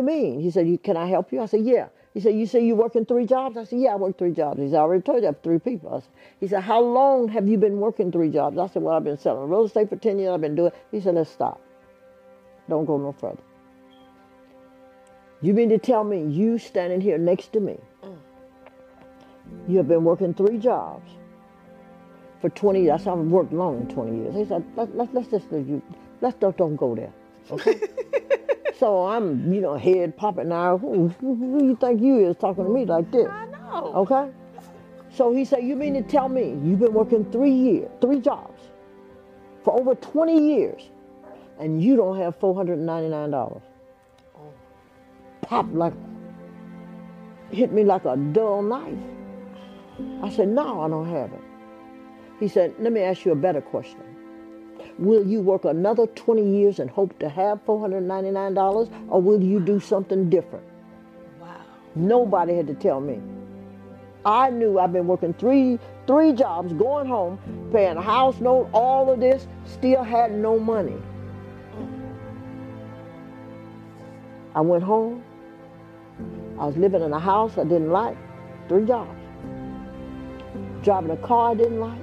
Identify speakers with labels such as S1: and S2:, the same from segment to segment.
S1: you mean? He said, can I help you? I said, yeah. He said, you say you working three jobs? I said, yeah, I work three jobs. He said, I already told you I have three people. Said, he said, how long have you been working three jobs? I said, well, I've been selling real estate for 10 years. I've been doing He said, let's stop. Don't go no further. You mean to tell me you standing here next to me, you have been working three jobs for 20 years. I've worked long in 20 years. He said, Let, let, let's just, you, let's don't, don't go there. Okay? so I'm, you know, head popping now. Who, who, who you think you is talking to me like this?
S2: I know.
S1: Okay? So he said, You mean to tell me you've been working three years, three jobs for over 20 years and you don't have $499? Pop like, hit me like a dull knife. I said, No, I don't have it. He said, Let me ask you a better question. Will you work another 20 years and hope to have $499 or will you do something different?
S2: Wow.
S1: Nobody had to tell me. I knew I've been working three three jobs, going home, paying a house note, all of this, still had no money. I went home. I was living in a house I didn't like, three jobs. Driving a car I didn't like,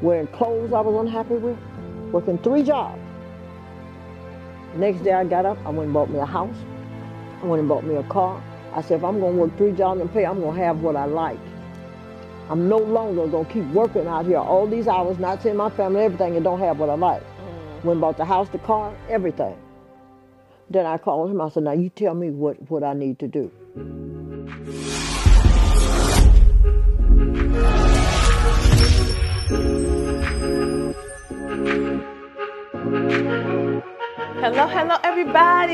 S1: wearing clothes I was unhappy with, working three jobs. Next day I got up, I went and bought me a house. I went and bought me a car. I said, if I'm gonna work three jobs and pay, I'm gonna have what I like. I'm no longer gonna keep working out here all these hours, not seeing my family, everything, and don't have what I like. Mm. Went and bought the house, the car, everything. Then I called him. I said, now you tell me what, what I need to do.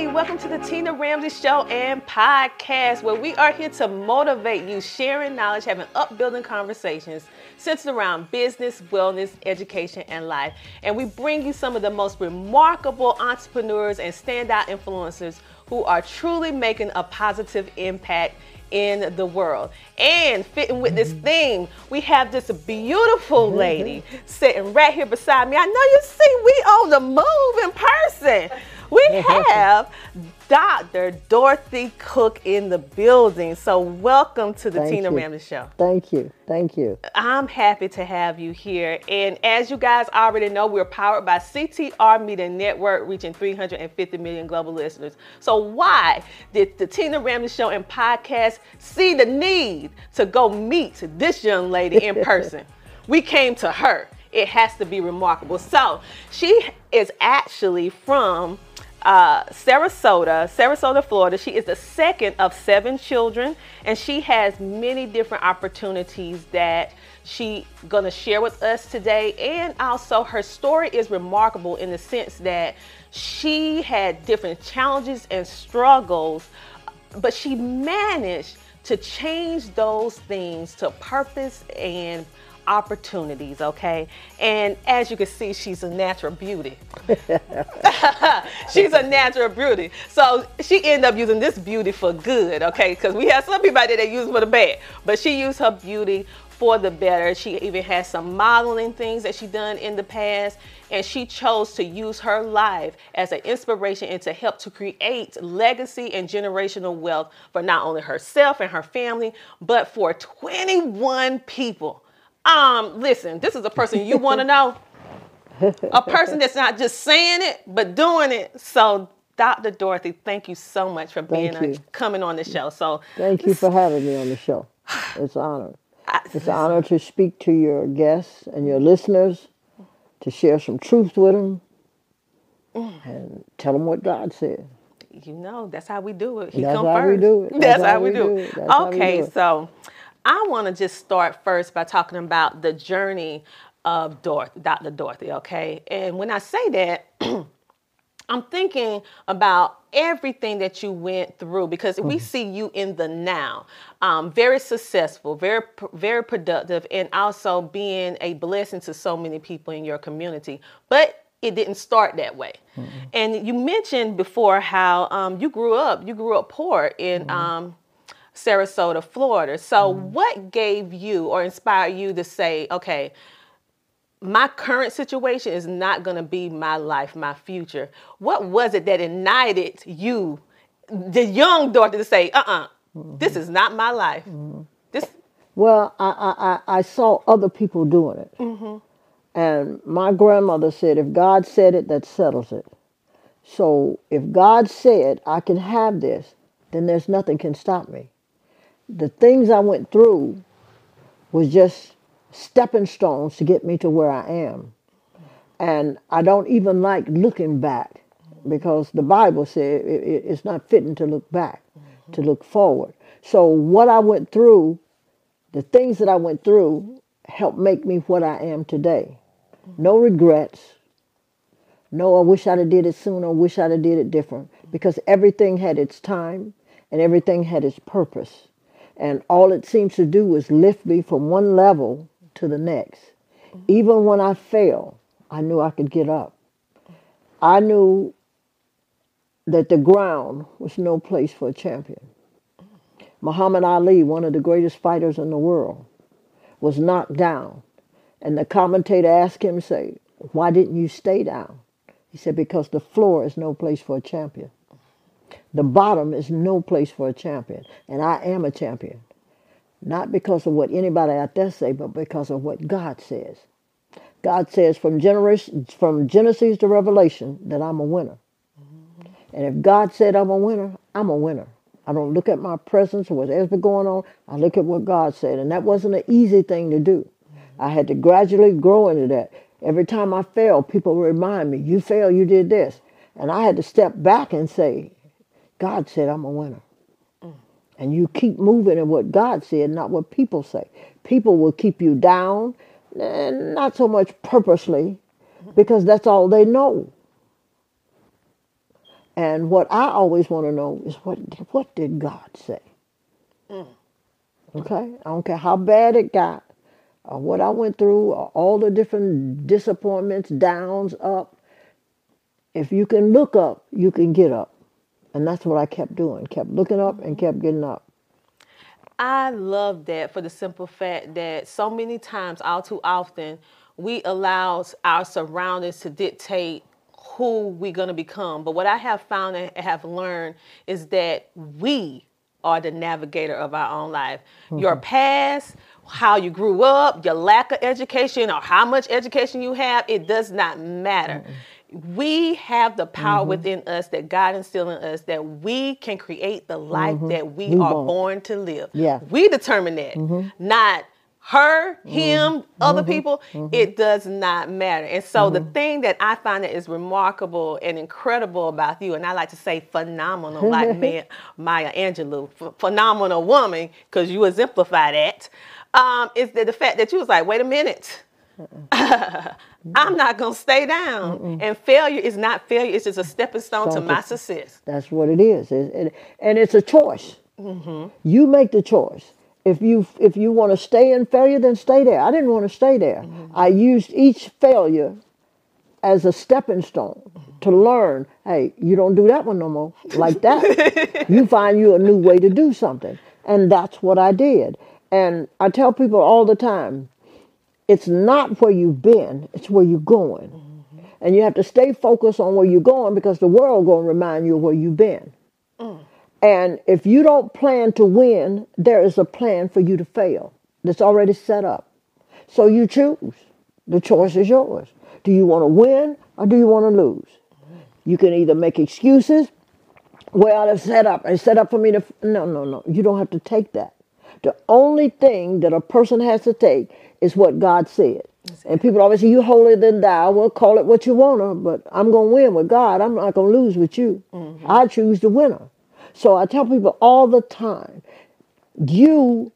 S2: Everybody. Welcome to the Tina Ramsey Show and podcast, where we are here to motivate you, sharing knowledge, having upbuilding conversations centered around business, wellness, education, and life. And we bring you some of the most remarkable entrepreneurs and standout influencers who are truly making a positive impact in the world. And fitting with this mm-hmm. theme, we have this beautiful mm-hmm. lady sitting right here beside me. I know you see we on the move in person. We have Dr. Dorothy Cook in the building. So welcome to the
S1: Thank
S2: Tina
S1: you.
S2: Ramsey Show.
S1: Thank you. Thank you.
S2: I'm happy to have you here. And as you guys already know, we're powered by CTR Media Network, reaching 350 million global listeners. So, why did the Tina Ramsey Show and podcast see the need to go meet this young lady in person? we came to her. It has to be remarkable. So, she is actually from uh, Sarasota, Sarasota, Florida. She is the second of seven children, and she has many different opportunities that she gonna share with us today. And also, her story is remarkable in the sense that she had different challenges and struggles, but she managed to change those things to purpose and opportunities, okay? And as you can see, she's a natural beauty. she's a natural beauty. So she ended up using this beauty for good, okay? Because we have some people out there that use for the bad, but she used her beauty for the better. She even has some modeling things that she done in the past, and she chose to use her life as an inspiration and to help to create legacy and generational wealth for not only herself and her family, but for 21 people. Um, listen, this is a person you want to know. a person that's not just saying it, but doing it. So, Dr. Dorothy, thank you so much for being coming on the show. So,
S1: Thank you for having me on the show. It's an honor. It's an honor to speak to your guests and your listeners, to share some truth with them, and tell them what God said.
S2: you know, that's how we do it. He
S1: That's
S2: come
S1: how we do it.
S2: That's, how, we do it.
S1: That's how we
S2: okay,
S1: do it.
S2: so I want to just start first by talking about the journey of Dorothy, Dr. Dorothy, okay? And when I say that, I'm thinking about everything that you went through because we see you in the now, um, very successful, very very productive, and also being a blessing to so many people in your community. But it didn't start that way. And you mentioned before how um, you grew up. You grew up poor in. Um, Sarasota, Florida. So, mm-hmm. what gave you or inspired you to say, okay, my current situation is not going to be my life, my future. What was it that ignited you the young daughter to say, uh-uh, this mm-hmm. is not my life. Mm-hmm. This
S1: Well, I, I, I I saw other people doing it. And my grandmother said, if God said it, that settles it. So if God said I can have this, then there's nothing can stop me. The things I went through was just stepping stones to get me to where I am. And I don't even like looking back because the Bible said it, it- it's not fitting to look back, to look forward. So what I went through, the things that I went through, helped make me what I am today. No regrets. No, I wish I'd have did it sooner. I wish I'd have did it different. Because everything had its time and everything had its purpose. And all it seems to do is lift me from one level to the next. Mm-hmm. Even when I fell, I knew I could get up. I knew that the ground was no place for a champion. Mm-hmm. Muhammad Ali, one of the greatest fighters in the world, was knocked down. And the commentator asked him, say, why didn't you stay down? He said, because the floor is no place for a champion. The bottom is no place for a champion. And I am a champion. Not because of what anybody out there say, but because of what God says. God says from, generation, from Genesis to Revelation that I'm a winner. Mm-hmm. And if God said I'm a winner, I'm a winner. I don't look at my presence or whatever's been going on. I look at what God said. And that wasn't an easy thing to do. Mm-hmm. I had to gradually grow into that. Every time I fail, people would remind me, you failed, you did this. And I had to step back and say, God said I'm a winner. And you keep moving in what God said, not what people say. People will keep you down, and not so much purposely, because that's all they know. And what I always want to know is what what did God say? Okay, I don't care how bad it got, or what I went through, or all the different disappointments, downs, up. If you can look up, you can get up, and that's what I kept doing. Kept looking up and kept getting up.
S2: I love that for the simple fact that so many times, all too often, we allow our surroundings to dictate who we're going to become. But what I have found and have learned is that we are the navigator of our own life. Your mm-hmm. past, how you grew up, your lack of education, or how much education you have, it does not matter. We have the power mm-hmm. within us that God instilled in us that we can create the life mm-hmm. that we,
S1: We
S2: are
S1: won't.
S2: born to live.
S1: Yeah.
S2: We determine that, mm-hmm. not her, him, other people. It does not matter. And so the thing that I find that is remarkable and incredible about you, and I like to say phenomenal, like Maya, Maya Angelou, ph- phenomenal woman, because you exemplify that, um, is that the fact that you was like, wait a minute. I'm not gonna stay down, and failure is not failure. It's just a stepping stone to my success.
S1: That's what it is, It- it- and it's a choice. Mm-hmm. You make the choice. If you if you want to stay in failure, then stay there. I didn't want to stay there. Mm-hmm. I used each failure as a stepping stone to mm-hmm. learn. Hey, you don't do that one no more. Like that, you find you a new way to do something, and that's what I did. And I tell people all the time, it's not where you've been; it's where you're going. Mm-hmm. And you have to stay focused on where you're going because the world going to remind you of where you've been. Mm. And if you don't plan to win, there is a plan for you to fail that's already set up. So you choose. The choice is yours. Do you want to win or do you want to lose? Mm-hmm. You can either make excuses. Well, it's set up. It's set up for me to. f-" No, no, no. You don't have to take that. The only thing that a person has to take is what God said. And people always say, You holier than thou. Well, call it what you want to, but I'm going to win with God. I'm not going to lose with you. Mm-hmm. I choose the winner. So I tell people all the time you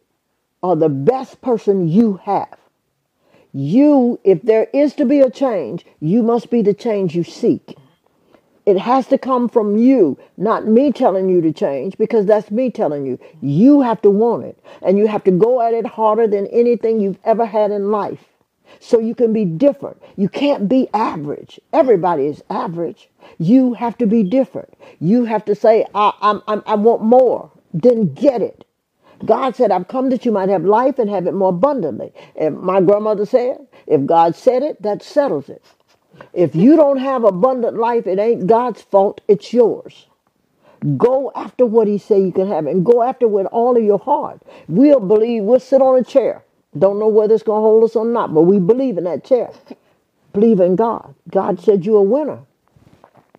S1: are the best person you have. You, if there is to be a change, you must be the change you seek. It has to come from you, not me telling you to change, because that's me telling you. You have to want it, and you have to go at it harder than anything you've ever had in life. So you can be different. You can't be average. Everybody is average. You have to be different. You have to say, I, I'm, I'm, I want more. Then get it. God said, I've come that you might have life and have it more abundantly. And my grandmother said, if God said it, that settles it. If you don't have abundant life, it ain't God's fault, it's yours. Go after what he said you can have and go after with all of your heart. We'll believe, we'll sit on a chair. Don't know whether it's going to hold us or not, but we believe in that chair. Believe in God. God said you're a winner.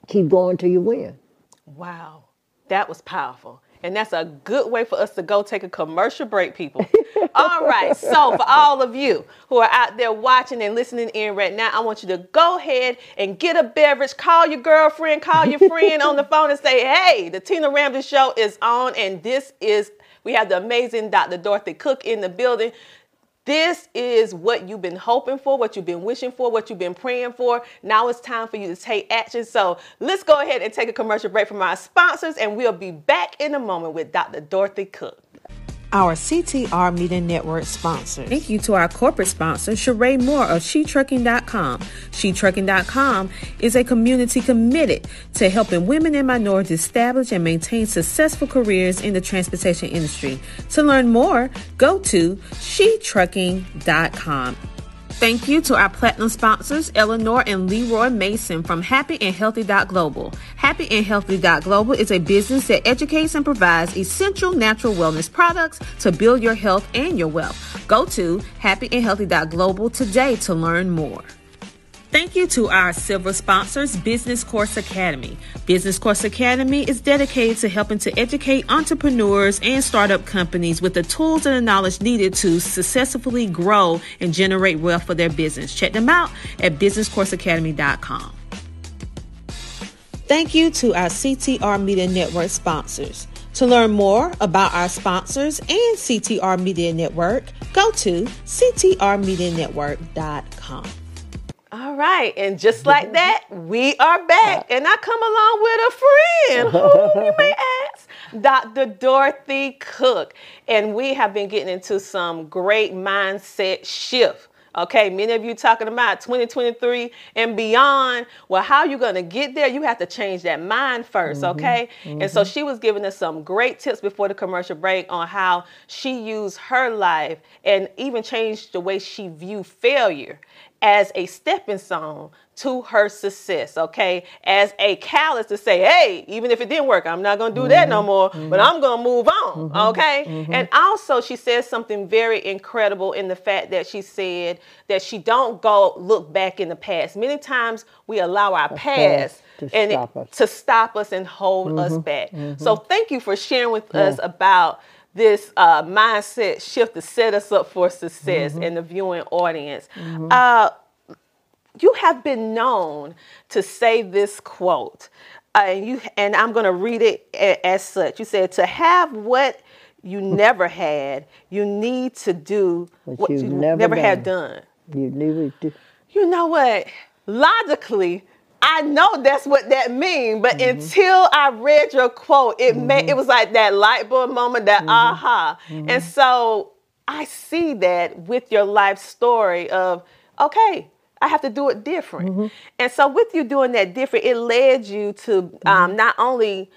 S1: Keep going till you win.
S2: Wow, that was powerful. And that's a good way for us to go take a commercial break, people. all right. So, for all of you who are out there watching and listening in right now, I want you to go ahead and get a beverage. Call your girlfriend, call your friend on the phone and say, hey, the Tina Ramsey Show is on. And this is, we have the amazing Dr. Dorothy Cook in the building. This is what you've been hoping for, what you've been wishing for, what you've been praying for. Now it's time for you to take action. So let's go ahead and take a commercial break from our sponsors, and we'll be back in a moment with Dr. Dorothy Cook
S3: our CTR Media Network sponsors.
S4: Thank you to our corporate sponsor, Sheree Moore of SheTrucking.com. SheTrucking.com is a community committed to helping women and minorities establish and maintain successful careers in the transportation industry. To learn more, go to SheTrucking.com. Thank you to our platinum sponsors, Eleanor and Leroy Mason from Happy and Healthy Global. Happy and Healthy Global is a business that educates and provides essential natural wellness products to build your health and your wealth. Go to happyandhealthy.global today to learn more. Thank you to our silver sponsors, Business Course Academy. Business Course Academy is dedicated to helping to educate entrepreneurs and startup companies with the tools and the knowledge needed to successfully grow and generate wealth for their business. Check them out at businesscourseacademy.com.
S3: Thank you to our CTR Media Network sponsors. To learn more about our sponsors and CTR Media Network, go to ctrmedianetwork.com.
S2: All right, and just like that, we are back, and I come along with a friend. Who you may ask, Dr. Dorothy Cook, and we have been getting into some great mindset shift. Okay, many of you talking about 2023 and beyond. Well, how you going to get there? You have to change that mind 1st mm-hmm, okay? Mm-hmm. And so she was giving us some great tips before the commercial break on how she used her life and even changed the way she viewed failure as a stepping stone to her success, okay? As a callus to say, hey, even if it didn't work, I'm not gonna do mm-hmm, that no mm-hmm. more, mm-hmm. but I'm gonna move on, mm-hmm, okay? Mm-hmm. And also, she says something very incredible in the fact that she said that she don't go look back in the past. Many times we allow our past. To and stop it, to stop us and hold us mm-hmm, back. So thank you for sharing with yeah. us about this uh, mindset shift to set us up for success mm-hmm. in the viewing audience. Mm-hmm. Uh, you have been known to say this quote, uh, and you and I'm going to read it a, as such. You said, "To have what you never had, you need to do what, what you never, never done. had done."
S1: You never do.
S2: You know what? Logically, I know that's what that means, but mm-hmm. until I read your quote, it mm-hmm. made it was like that light bulb moment, that mm-hmm. aha. And mm-hmm. so I see that with your life story of okay, I have to do it different. Mm-hmm. And so with you doing that different, it led you to um, mm-hmm. not only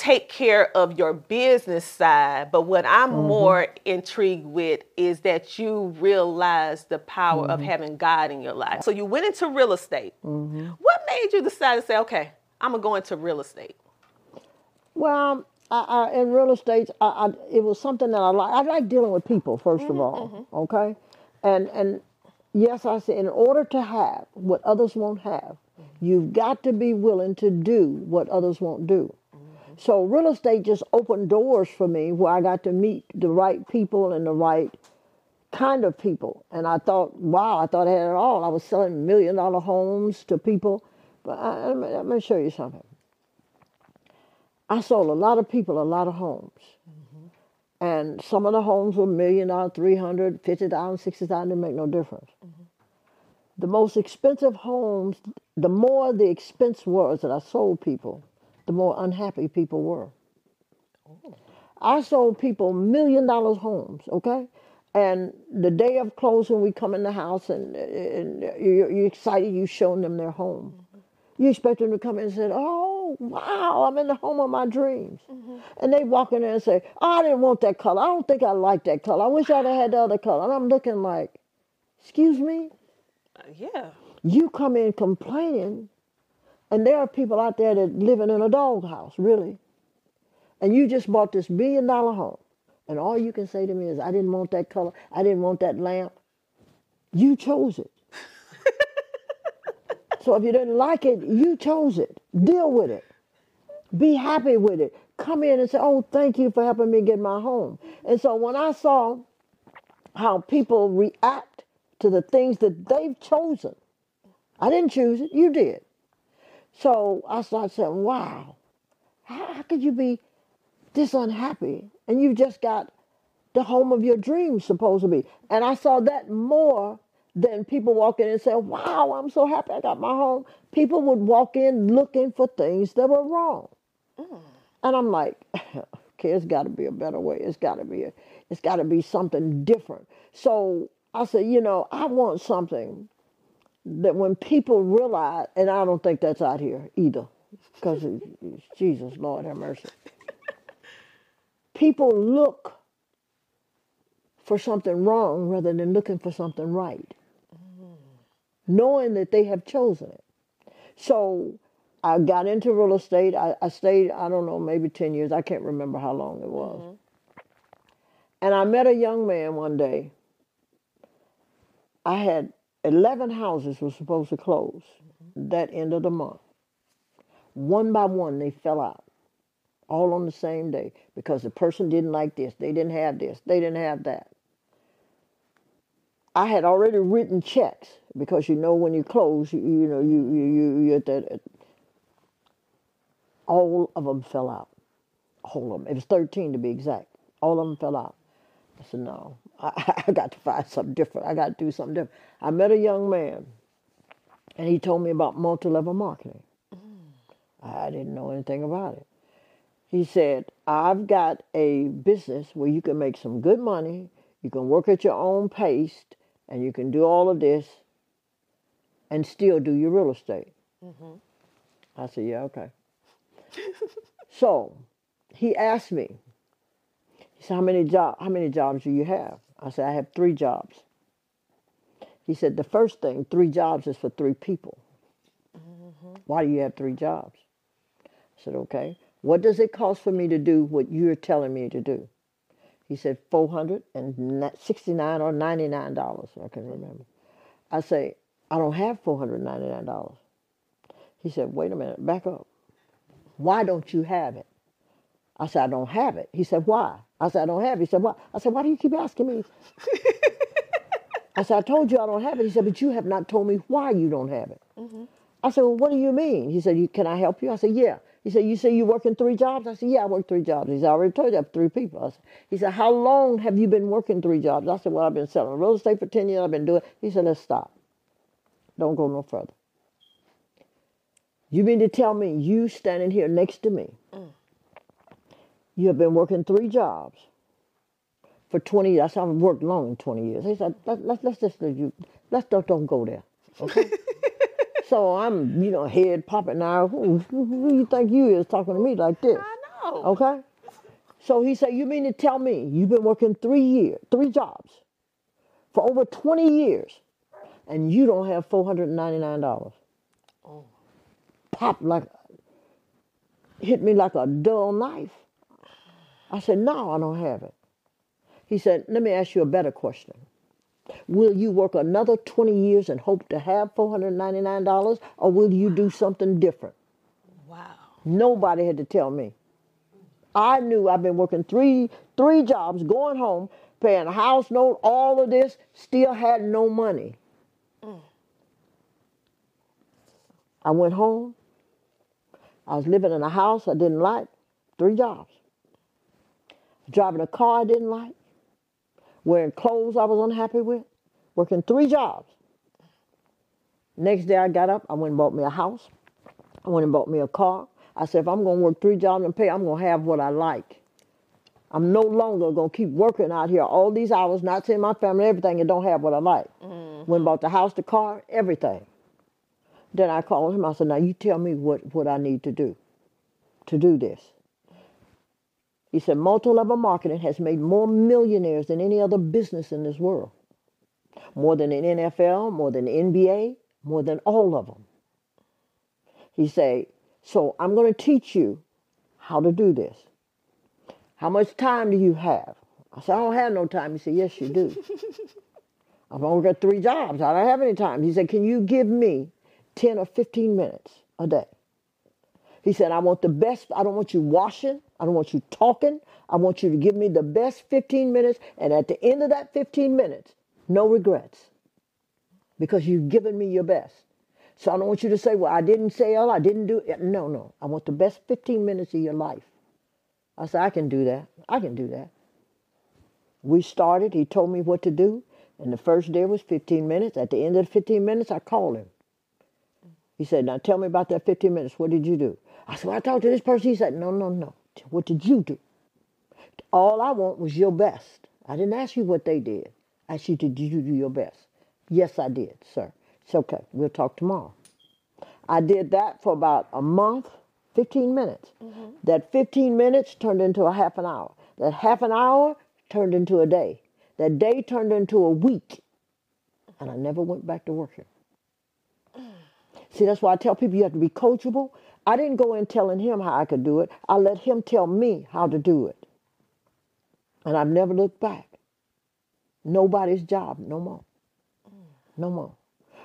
S2: take care of your business side. But what I'm mm-hmm. more intrigued with is that you realize the power mm-hmm. of having God in your life. So you went into real estate. Mm-hmm. What made you decide to say, okay, I'm gonna go into real estate?
S1: Well, I, I, in real estate, I, it was something that I like. I like dealing with people 1st of mm-hmm, all. Mm-hmm. Okay, and and yes, I said in order to have what others won't have, you've got to be willing to do what others won't do. So real estate just opened doors for me where I got to meet the right people and the right kind of people. And I thought, wow, I thought I had it all. I was selling million dollar homes to people. But I, let, me, let me show you something. I sold a lot of people a lot of homes. Mm-hmm. And some of the homes were million dollar, 300, 50,000, 60,000, didn't make no difference. Mm-hmm. The most expensive homes, the more the expense was that I sold people, the more unhappy people were. Oh. I sold people million dollars homes, okay? And the day of closing, we come in the house and, and you're, you're excited, you showing them their home. Mm-hmm. You expect them to come in and say, oh, wow, I'm in the home of my dreams. Mm-hmm. And they walk in there and say, oh, I didn't want that color. I don't think I like that color. I wish I'd have had the other color. And I'm looking like, excuse me?
S2: Uh, yeah.
S1: You come in complaining and there are people out there that living in a doghouse, really. and you just bought this billion dollar home, and all you can say to me is, I didn't want that color, I didn't want that lamp. You chose it. so if you didn't like it, you chose it. Deal with it. Be happy with it. Come in and say, Oh, thank you for helping me get my home. And so when I saw how people react to the things that they've chosen, I didn't choose it, you did. So I started saying, Wow, how, how could you be this unhappy? And you've just got the home of your dreams, supposed to be. And I saw that more than people walk in and say, Wow, I'm so happy I got my home. People would walk in looking for things that were wrong. Mm. And I'm like, okay, it's got to be a better way. It's got to be a, it's got to be something different. So I said, you know, I want something that when people realize, and I don't think that's out here either, because Jesus, Lord have mercy. People look for something wrong rather than looking for something right, mm-hmm. knowing that they have chosen it. So I got into real estate. I, I stayed, I don't know, maybe 10 years. I can't remember how long it was. Mm-hmm. And I met a young man one day. I had 11 houses were supposed to close mm-hmm. that end of the month. One by one, they fell out, all on the same day, because the person didn't like this, they didn't have this, they didn't have that. I had already written checks because you know when you close, you, you know you you you you that. All of them fell out. All of them. It was thirteen to be exact. All of them fell out. I said, no, I, I got to find something different. I got to do something different. I met a young man, and he told me about multi-level marketing. Mm. I didn't know anything about it. He said, I've got a business where you can make some good money, you can work at your own pace, and you can do all of this and still do your real estate. Mm-hmm. I said, yeah, okay. so he asked me, he said, how many, job, how many jobs do you have? I said, I have three jobs. He said, the first thing, three jobs is for three people. Mm-hmm. Why do you have three jobs? I said, okay. What does it cost for me to do what you're telling me to do? He said, $469 or $99. I can remember. I say, I don't have $499. He said, wait a minute, back up. Why don't you have it? I said, I don't have it. He said, why? I said, I don't have it. He said, why? I said, why do you keep asking me? I said, I told you I don't have it. He said, but you have not told me why you don't have it. Mm-hmm. I said, well, what do you mean? He said, you, can I help you? I said, yeah. He said, you say you working three jobs? I said, yeah, I work three jobs. He said, I already told you I have three people. I said, he said, how long have you been working three jobs? I said, well, I've been selling real estate for 10 years. I've been doing He said, let's stop. Don't go no further. You mean to tell me you standing here next to me, mm. You have been working three jobs for 20 years. I said, I've worked long in 20 years. He said, Let, let, let's just, let you, let's don't, don't go there. Okay? so I'm, you know, head popping now. Who, who, who you think you is talking to me like this?
S2: I know.
S1: Okay? So he said, You mean to tell me you've been working three years, three jobs for over 20 years and you don't have $499?
S2: Oh.
S1: Pop like, hit me like a dull knife. I said, No, I don't have it. He said, Let me ask you a better question. Will you work another 20 years and hope to have $499 or will you do something different?
S2: Wow.
S1: Nobody had to tell me. I knew I've been working three three jobs, going home, paying a house note, all of this, still had no money. Mm. I went home. I was living in a house I didn't like, three jobs. Driving a car I didn't like, wearing clothes I was unhappy with, working three jobs. Next day I got up, I went and bought me a house. I went and bought me a car. I said, if I'm going to work three jobs and pay, I'm going to have what I like. I'm no longer going to keep working out here all these hours, not seeing my family, everything, and don't have what I like. Mm-hmm. Went and bought the house, the car, everything. Then I called him. I said, now you tell me what, what I need to do to do this. He said, multi-level marketing has made more millionaires than any other business in this world. More than an NFL, more than the NBA, more than all of them. He said, so I'm going to teach you how to do this. How much time do you have? I said, I don't have no time. He said, Yes, you do. I've only got three jobs. I don't have any time. He said, Can you give me 10 or 15 minutes a day? He said, I want the best. I don't want you washing. I don't want you talking. I want you to give me the best 15 minutes. And at the end of that 15 minutes, no regrets because you've given me your best. So I don't want you to say, well, I didn't say all, I didn't do it. No, no. I want the best 15 minutes of your life. I said, I can do that. I can do that. We started. He told me what to do. And the first day was 15 minutes. At the end of the 15 minutes, I called him. He said, now tell me about that 15 minutes. What did you do? I said, well, I talked to this person. He said, no, no, no. What did you do? All I want was your best. I didn't ask you what they did. I asked you, did you do your best? Yes, I did, sir. It's okay. We'll talk tomorrow. I did that for about a month, 15 minutes. Mm-hmm. That 15 minutes turned into a half an hour. That half an hour turned into a day. That day turned into a week. And I never went back to working. See, that's why I tell people you have to be coachable. I didn't go in telling him how I could do it. I let him tell me how to do it. And I've never looked back. Nobody's job no more. No more.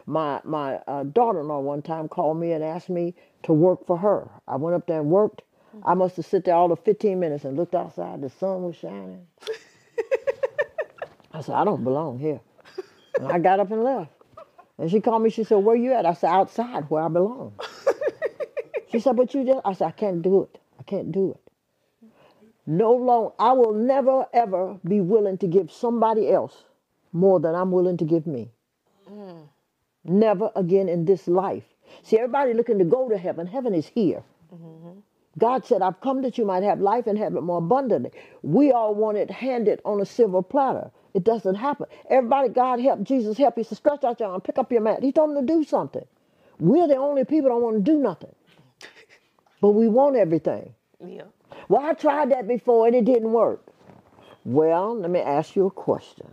S1: My my uh, daughter-in-law one time called me and asked me to work for her. I went up there and worked. I must have sit there all the 15 minutes and looked outside. The sun was shining. I said, I don't belong here. And I got up and left. And she called me. She said, Where you at? I said, Outside, where I belong. She said, But you just. I said, I can't do it. I can't do it. No long. I will never ever be willing to give somebody else more than I'm willing to give me. Mm. Never again in this life. See, everybody looking to go to heaven. Heaven is here. Mm-hmm. God said, I've come that you might have life and have it more abundantly. We all want it handed on a silver platter. It doesn't happen. Everybody, God help, Jesus help. He said, stretch out your arm, pick up your mat. He told them to do something. We're the only people that don't want to do nothing. But we want everything.
S2: Yeah.
S1: Well, I tried that before and it didn't work. Well, let me ask you a question.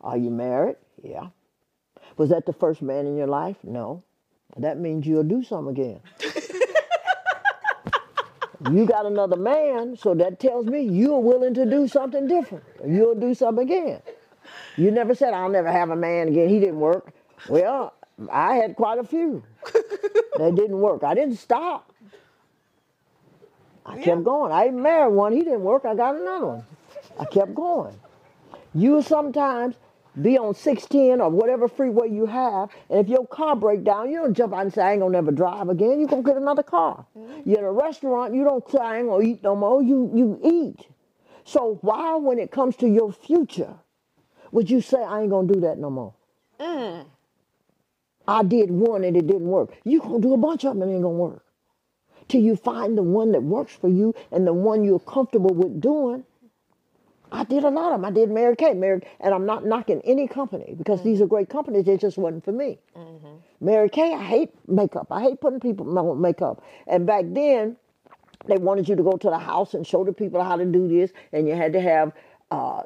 S1: Are you married? Yeah. Was that the first man in your life? No. That means you'll do some again. you got another man, so that tells me you're willing to do something different. You'll do something again. You never said, I'll never have a man again. He didn't work. Well, I had quite a few they didn't work. I didn't stop. I kept going. I even married one. He didn't work. I got another one. I kept going. You sometimes be on 610 or whatever freeway you have, and if your car break down, you don't jump out and say, I ain't gonna never drive again. You're gonna get another car. Mm-hmm. You're in a restaurant, you don't say, I ain't gonna eat no more. You, you eat. So why, when it comes to your future, would you say, I ain't gonna do that no more? Mm. I did one and it didn't work. You gonna do a bunch of them and it ain't gonna work. Till you find the one that works for you and the one you're comfortable with doing. I did a lot of them. I did Mary Kay, Mary, and I'm not knocking any company because these are great companies. It just wasn't for me. Mm-hmm. Mary Kay, I hate makeup. I hate putting people on makeup. And back then, they wanted you to go to the house and show the people how to do this, and you had to have uh,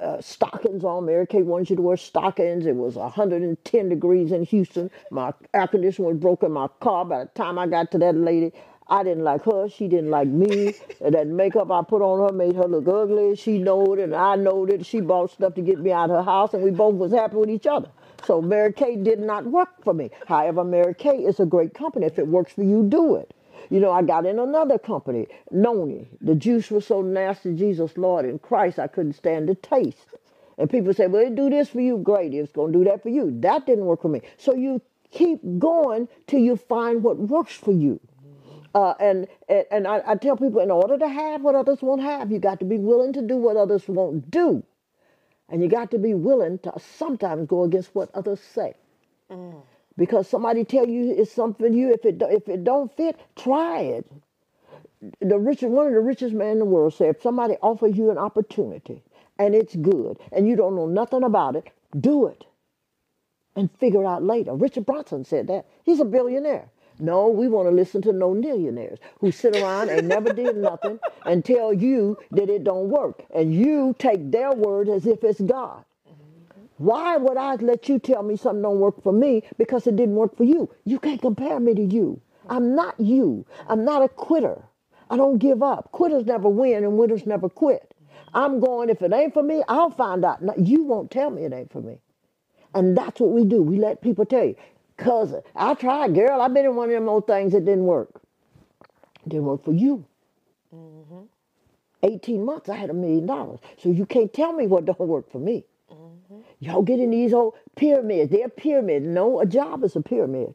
S1: uh, stockings on. Mary Kay wanted you to wear stockings. It was 110 degrees in Houston. My air conditioner was broken. My car. By the time I got to that lady, I didn't like her. She didn't like me. And that makeup I put on her made her look ugly. She knowed it, and I knowed it. She bought stuff to get me out of her house, and we both was happy with each other. So Mary Kay did not work for me. However, Mary Kay is a great company. If it works for you, do it. You know, I got in another company, Noni. The juice was so nasty, Jesus, Lord, in Christ, I couldn't stand the taste. And people say, well, it do this for you, great. It's going to do that for you. That didn't work for me. So you keep going till you find what works for you. Uh, and and, and I, I tell people, in order to have what others won't have, you got to be willing to do what others won't do. And you got to be willing to sometimes go against what others say. Because somebody tell you it's something you, if it if it don't fit, try it. The richest one of the richest men in the world said, if somebody offers you an opportunity and it's good and you don't know nothing about it, do it and figure it out later. Richard Branson said that. He's a billionaire. No, we want to listen to no millionaires who sit around and never did nothing and tell you that it don't work. And you take their word as if it's God. Why would I let you tell me something don't work for me because it didn't work for you? You can't compare me to you. I'm not you. I'm not a quitter. I don't give up. Quitters never win and winners never quit. I'm going, if it ain't for me, I'll find out. No, you won't tell me it ain't for me. And that's what we do. We let people tell you. Cousin, I tried, girl. I've been in one of them old things that didn't work. didn't work for you. Mm-hmm. 18 months, I had a million dollars. So you can't tell me what don't work for me. Y'all get in these old pyramids. They're pyramids. No, a job is a pyramid.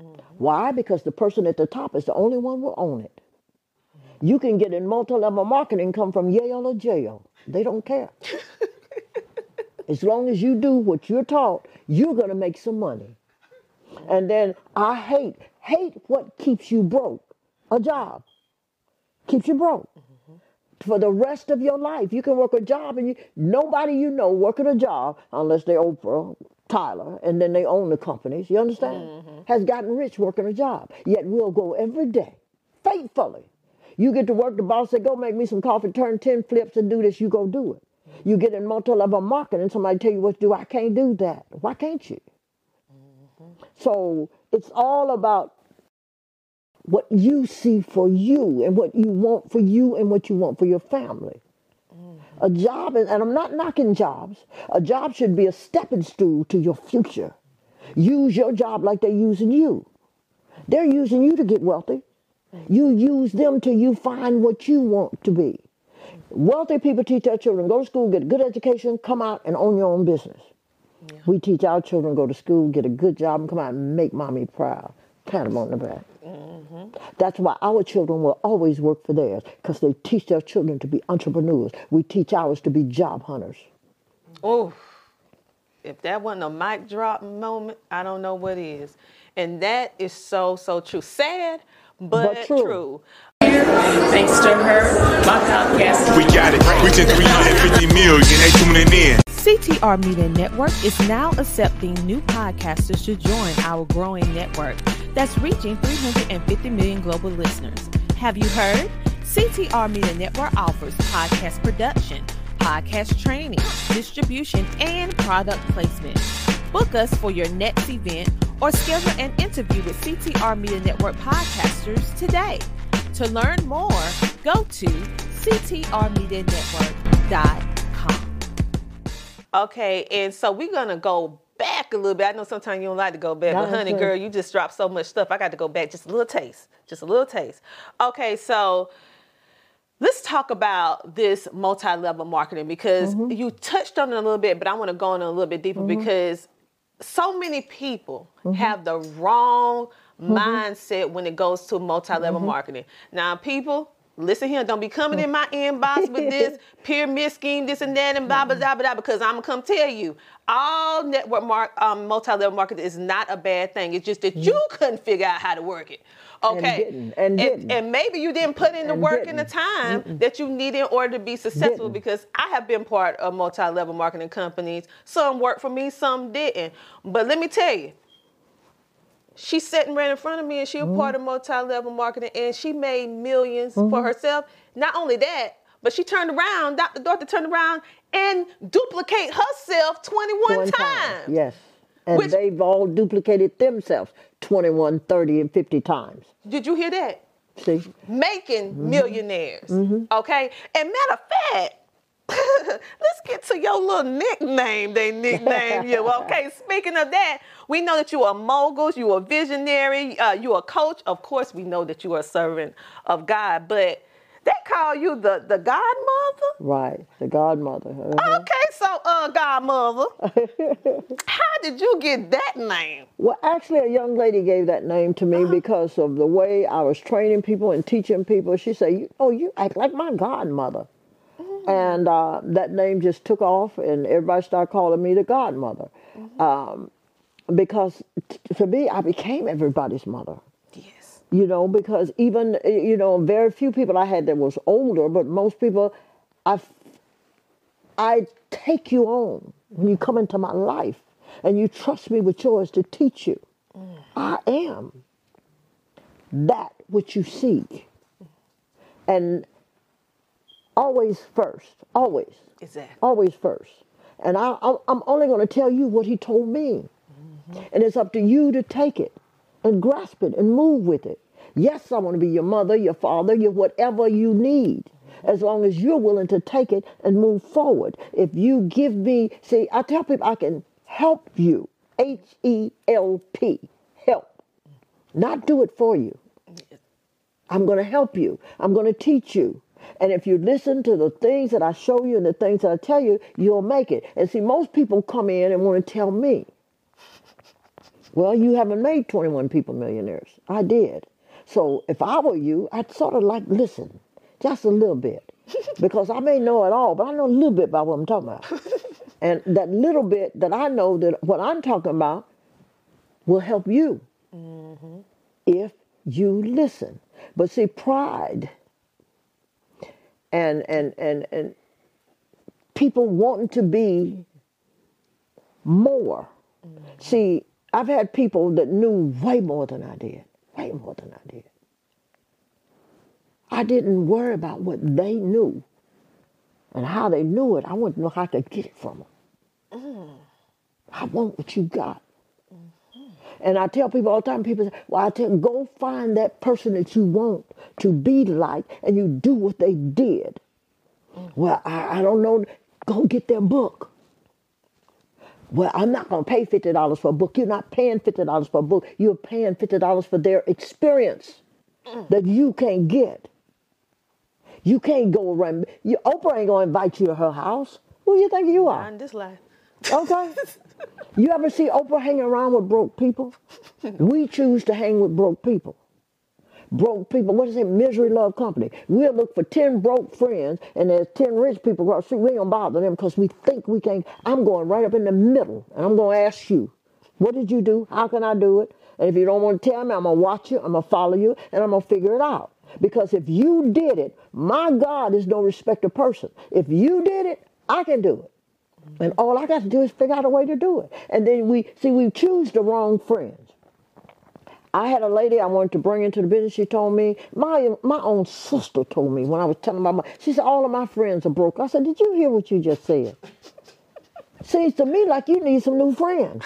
S1: Mm-hmm. Why? Because the person at the top is the only one who own it. You can get in multi-level marketing, come from Yale or jail. They don't care. as long as you do what you're taught, you're gonna make some money. And then I hate, hate what keeps you broke. A job keeps you broke. For the rest of your life, you can work a job, and you, nobody you know working a job unless they're Oprah, Tyler, and then they own the companies. You understand? Mm-hmm. Has gotten rich working a job. Yet we'll go every day, faithfully. You get to work, the boss say, "Go make me some coffee, turn ten flips, and do this." You go do it. You get in multi-level marketing, somebody tell you what to do. I can't do that. Why can't you? Mm-hmm. So it's all about what you see for you and what you want for you and what you want for your family. A mm-hmm. job, and I'm not knocking jobs, a job should be a stepping stool to your future. Use your job like they're using you. They're using you to get wealthy. Mm-hmm. You use them till you find what you want to be. Wealthy people teach their children go to school, get a good education, come out and own your own business. We teach our children go to school, get a good job, and come out and make mommy proud. Pat them on the back. Mm-hmm. That's why our children will always work for theirs because they teach their children to be entrepreneurs. We teach ours to be job hunters.
S2: Oh, if that wasn't a mic drop moment, I don't know what is. And that is so, so true. Sad, but,
S1: But true.
S2: true.
S5: Thanks to her, my podcast
S6: We got it. We Reaching 350 million. They tuning in.
S4: CTR Media Network is now accepting new podcasters to join our growing network that's reaching 350 million global listeners. Have you heard? CTR Media Network offers podcast production, podcast training, distribution, and product placement. Book us for your next event or schedule an interview with CTR Media Network podcasters today. To learn more, go to ctrmedianetwork.com.
S2: Okay, and so we're gonna go back a little bit. I know sometimes you don't like to go back,
S1: No,
S2: but honey, girl, you just dropped so much stuff. I got to go back just a little taste, just a little taste. Okay, so let's talk about this multi-level marketing because
S1: Mm-hmm.
S2: you touched on it a little bit, but I want to go in a little bit deeper because so many people
S1: Mm-hmm.
S2: have the wrong mindset when it goes to multi-level
S1: Mm-hmm.
S2: marketing. Now, people, listen here, don't be coming in my inbox with this pyramid scheme, this and that, and blah blah blah blah. blah, Because I'm gonna come tell you, all network mark, um, multi-level marketing is not a bad thing. It's just that you couldn't figure out how to work it. Okay, And,
S1: didn't, and didn't.
S2: and maybe you didn't put in the
S1: And
S2: work and the
S1: didn't.
S2: time that you need in order to be successful.
S1: Didn't.
S2: Because I have been part of multi-level marketing companies. Some worked for me, some didn't. But let me tell you, she's sitting right in front of me and she was mm-hmm. part of multi-level marketing and she made 1000000s for mm-hmm. herself. Not only that, but she turned around, Dr. Dorothy turned around and duplicate herself 21
S1: One
S2: times.
S1: Yes. And
S2: Which-
S1: they've all duplicated themselves 21, 30, and 50 times.
S2: Did you hear that?
S1: See?
S2: making
S1: Mm-hmm.
S2: millionaires. Mm-hmm. Okay, and matter of fact, let's get to your little nickname. They nickname you. Okay, speaking of that, we know that you are moguls, you are visionary, uh, you are coach. Of course, we know that you are a servant of God, but they call you the the godmother.
S1: Right. The godmother. uh-huh.
S2: Okay, so uh, godmother, how did you get that name?
S1: Well, actually, a young lady gave that name to me because of the way I was training people and teaching people. She said, "Oh, you act like my godmother," and uh, that name just took off, and everybody started calling me the godmother, um, because t- to me, I became everybody's mother.
S2: Yes.
S1: You know, because even you know, very few people I had that was older, but most people, I, f- I take you on when you come into my life, and you trust me with yours to teach you. I am that which you seek, and always first, always,
S2: Exactly.
S1: always first. And I, I'm- I'm only going to tell you what he told me. Mm-hmm. And it's up to you to take it and grasp it and move with it. Yes, I want to be your mother, your father, your whatever you need. Mm-hmm. As long as you're willing to take it and move forward. If you give me, see, I tell people I can help you. H E L P. Help. Not do it for you. I'm going to help you. I'm going to teach you. And if you listen to the things that I show you and the things that I tell you, you'll make it. And see, most people come in and want to tell me, well, you haven't made 21 people millionaires. I did. So if I were you, I'd sort of like listen, just a little bit. Because I may know it all, but I know a little bit about what I'm talking about. and that little bit that I know that what I'm talking about will help you mm-hmm. if you listen. But see, pride and and and and people wanting to be more. Mm. See, I've had people that knew way more than I did, way more than I did. I didn't worry about what they knew and how they knew it. I wanted to know how to get it from them. Mm. I want what you got. And I tell people all the time, people say, well, I tell go find that person that you want to be like and you do what they did. Well, I, I don't know. Go get their book. Well, I'm not going to pay $50 for a book. You're not paying $50 for a book. You're paying $50 for their experience that you can't get. You can't go around. You, Oprah ain't going to invite you to her house. Who do you think you are?
S2: On this life.
S1: Okay. you ever see Oprah hanging around with broke people? We choose to hang with broke people. Broke people, what is it? Misery Love Company. We'll look for 10 broke friends and there's 10 rich people across the street. We gonna bother them because we think we can. I'm going right up in the middle and I'm gonna ask you, what did you do? How can I do it? And if you don't want to tell me, I'm gonna watch you, I'm gonna follow you, and I'm gonna figure it out. Because if you did it, my God is no respecter person. If you did it, I can do it. And all I got to do is figure out a way to do it. And then we see we choose the wrong friends. I had a lady I wanted to bring into the business. She told me, my my own sister told me when I was telling my mom, she said, all of my friends are broke. I said, did you hear what you just said? Seems to me like you need some new friends.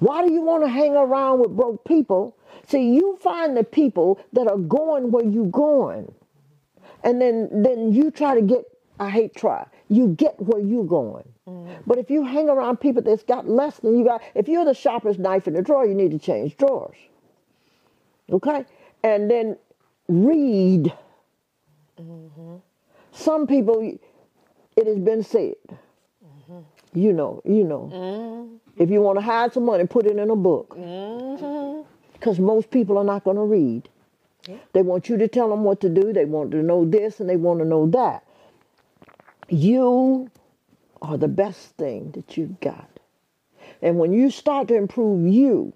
S1: Why do you want to hang around with broke people? See, you find the people that are going where you're going. And then then you try to get I hate try. You get where you're going. Mm. But if you hang around people that's got less than you got, if you're the sharpest knife in the drawer, you need to change drawers. Okay? And then read. Mm-hmm. Some people, it has been said. Mm-hmm. You know, you know. Mm-hmm. If you want to hide some money, put it in a book. Because most people are not going to read. They want you to tell them what to do. They want to know this and they want to know that. You are the best thing that you've got. And when you start to improve you,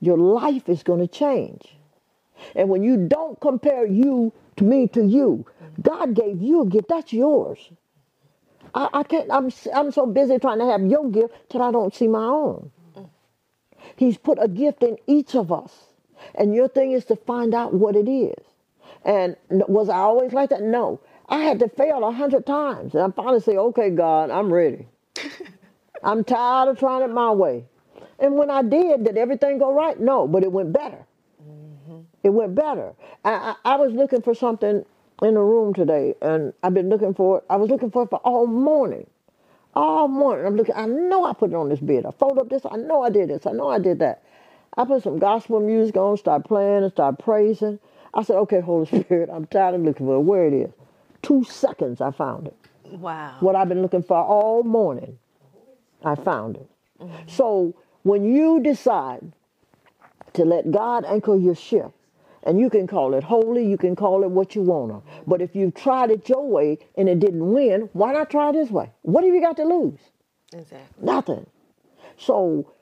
S1: your life is going to change. And when you don't compare you to me to you, God gave you a gift. That's yours. I, I can't. I'm I'm so busy trying to have your gift that I don't see my own. He's put a gift in each of us, and your thing is to find out what it is. And was I always like that? No. I had to fail a hundred times, and I finally say, "Okay, God, I'm ready. I'm tired of trying it my way." And when I did, did everything go right? No, but it went better. Mm-hmm. It went better. I, I, I was looking for something in the room today, and I've been looking for it. I was looking for it for all morning. All morning. I'm looking, I know I put it on this bed. I folded up this. I know I did this. I know I did that. I put some gospel music on, start playing, and start praising. I said, okay, Holy Spirit, I'm tired of looking for it. Where it is. Two seconds, I found it.
S2: Wow.
S1: What I've been looking for all morning, I found it. Mm-hmm. So when you decide to let God anchor your ship, and you can call it holy, you can call it what you want to. But if you've tried it your way and it didn't win, why not try this way? What have you got to lose?
S2: Exactly.
S1: Nothing. So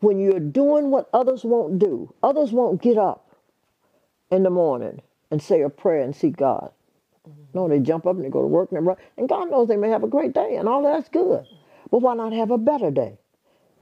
S1: when you're doing what others won't do, others won't get up in the morning and say a prayer and seek God. No, they jump up and they go to work and they run. And God knows they may have a great day and all that's good. But why not have a better day?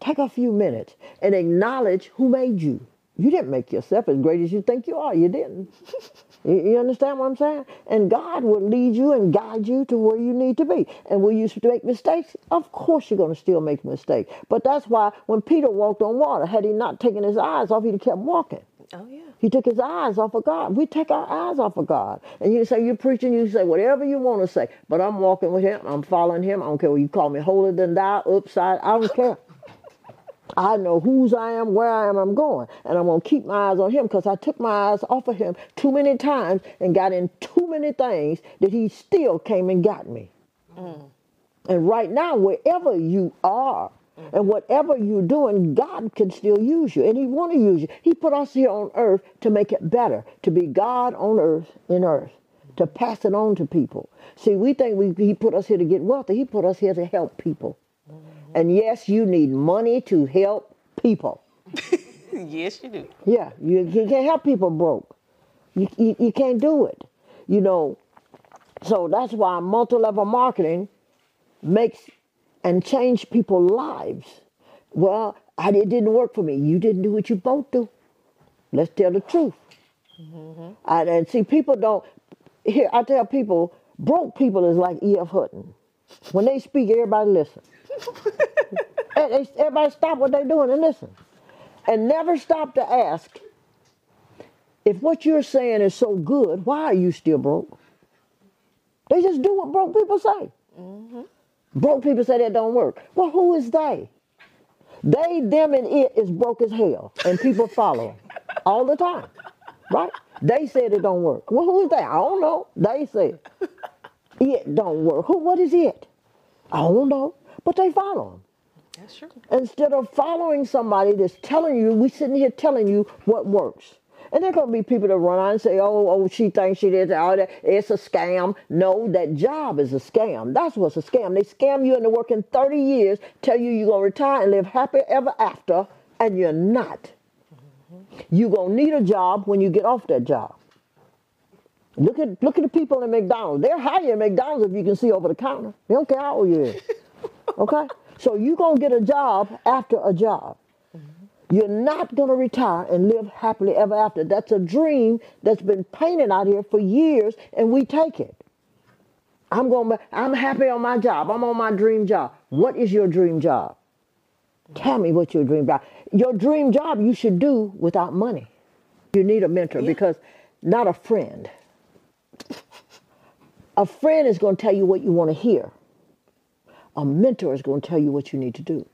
S1: Take a few minutes and acknowledge who made you. You didn't make yourself as great as you think you are. You didn't. you, understand what I'm saying? And God will lead you and guide you to where you need to be. And will you make mistakes? Of course you're going to still make mistakes. But that's why when Peter walked on water, had he not taken his eyes off, he'd have kept walking.
S2: Oh yeah.
S1: He took his eyes off of God. We take our eyes off of God. And you say, You're preaching, you say whatever you want to say. But I'm walking with him. I'm following him. I don't care what you call me holier than thou, upside. I don't care. I know whose I am, where I am, I'm going. And I'm going to keep my eyes on him because I took my eyes off of him too many times and got in too many things that he still came and got me. Mm. And right now, wherever you are and whatever you're doing, God can still use you. And he want to use you. He put us here on earth to make it better, to be God on earth, in earth, to pass it on to people. See, we think we, he put us here to get wealthy. He put us here to help people. And yes, you need money to help people.
S2: yes, you do.
S1: Yeah, you, you can't help people broke. You, you, you can't do it. You know, so that's why multi-level marketing makes and change people's lives. Well, I, it didn't work for me. You didn't do what you both do. Let's tell the truth. Mm-hmm. I, and see, people don't. Here, I tell people, broke people is like E.F. Hutton. When they speak, everybody listen. And they- everybody stop what they're doing and listen. And never stop to ask, if what you're saying is so good, why are you still broke? They just do what broke people say. Mm-hmm. Broke people say that don't work. Well, who is they? They, them, and it is broke as hell, and people follow 'em all the time, right? They said it don't work. Well, who is they? I don't know. They said it don't work. Who? What is it? I don't know, but they follow 'em
S2: That's true.
S1: instead of following somebody that's telling you, we sitting here telling you what works. And there gonna be people that run on and say, "Oh, oh, she thinks she did all that. It's a scam." No, that job is a scam. That's what's a scam. They scam you into working 30 years, tell you you're gonna retire and live happy ever after, and you're not. You're gonna need a job when you get off that job. Look at look at the people in McDonald's. They're higher in McDonald's if you can see over the counter. They don't care how old you is. Okay? So you're going to get a job after a job. You're not going to retire and live happily ever after. That's a dream that's been painted out here for years, and we take it. I'm going. I'm happy on my job. I'm on my dream job. What is your dream job? Tell me what your dream job. Your dream job you should do without money. You need a mentor because not a friend. A friend is going to tell you what you want to hear. A mentor is going to tell you what you need to do.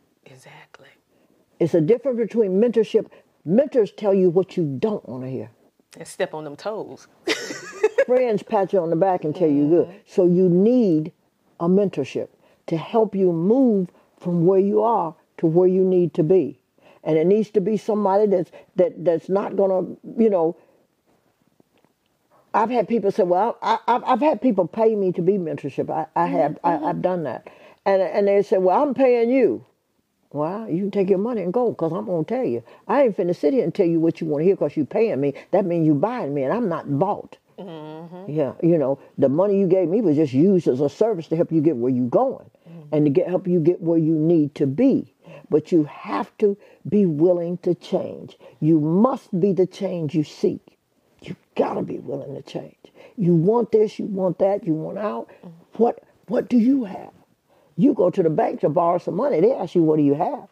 S1: It's a difference between mentorship. Mentors tell you what you don't want to hear.
S2: And step on them toes.
S1: Friends pat you on the back and tell you good. Mm-hmm. So you need a mentorship to help you move from where you are to where you need to be. And it needs to be somebody that's that that's not gonna, you know. I've had people say, "Well, I, I've, I've had people pay me to be mentorship. I, I have, I, mm-hmm. I've done that, and and they say, "Well, I'm paying you." Well, you can take your money and go, because I'm going to tell you. I ain't finna sit here and tell you what you want to hear because you paying me. That means you buying me, and I'm not bought. Mm-hmm. Yeah, you know, the money you gave me was just used as a service to help you get where you're going mm-hmm. and to get help you get where you need to be. But you have to be willing to change. You must be the change you seek. You gotta be willing to change. You want this, you want that, you want out. Mm-hmm. What what do you have? You go to the bank to borrow some money, they ask you what do you have.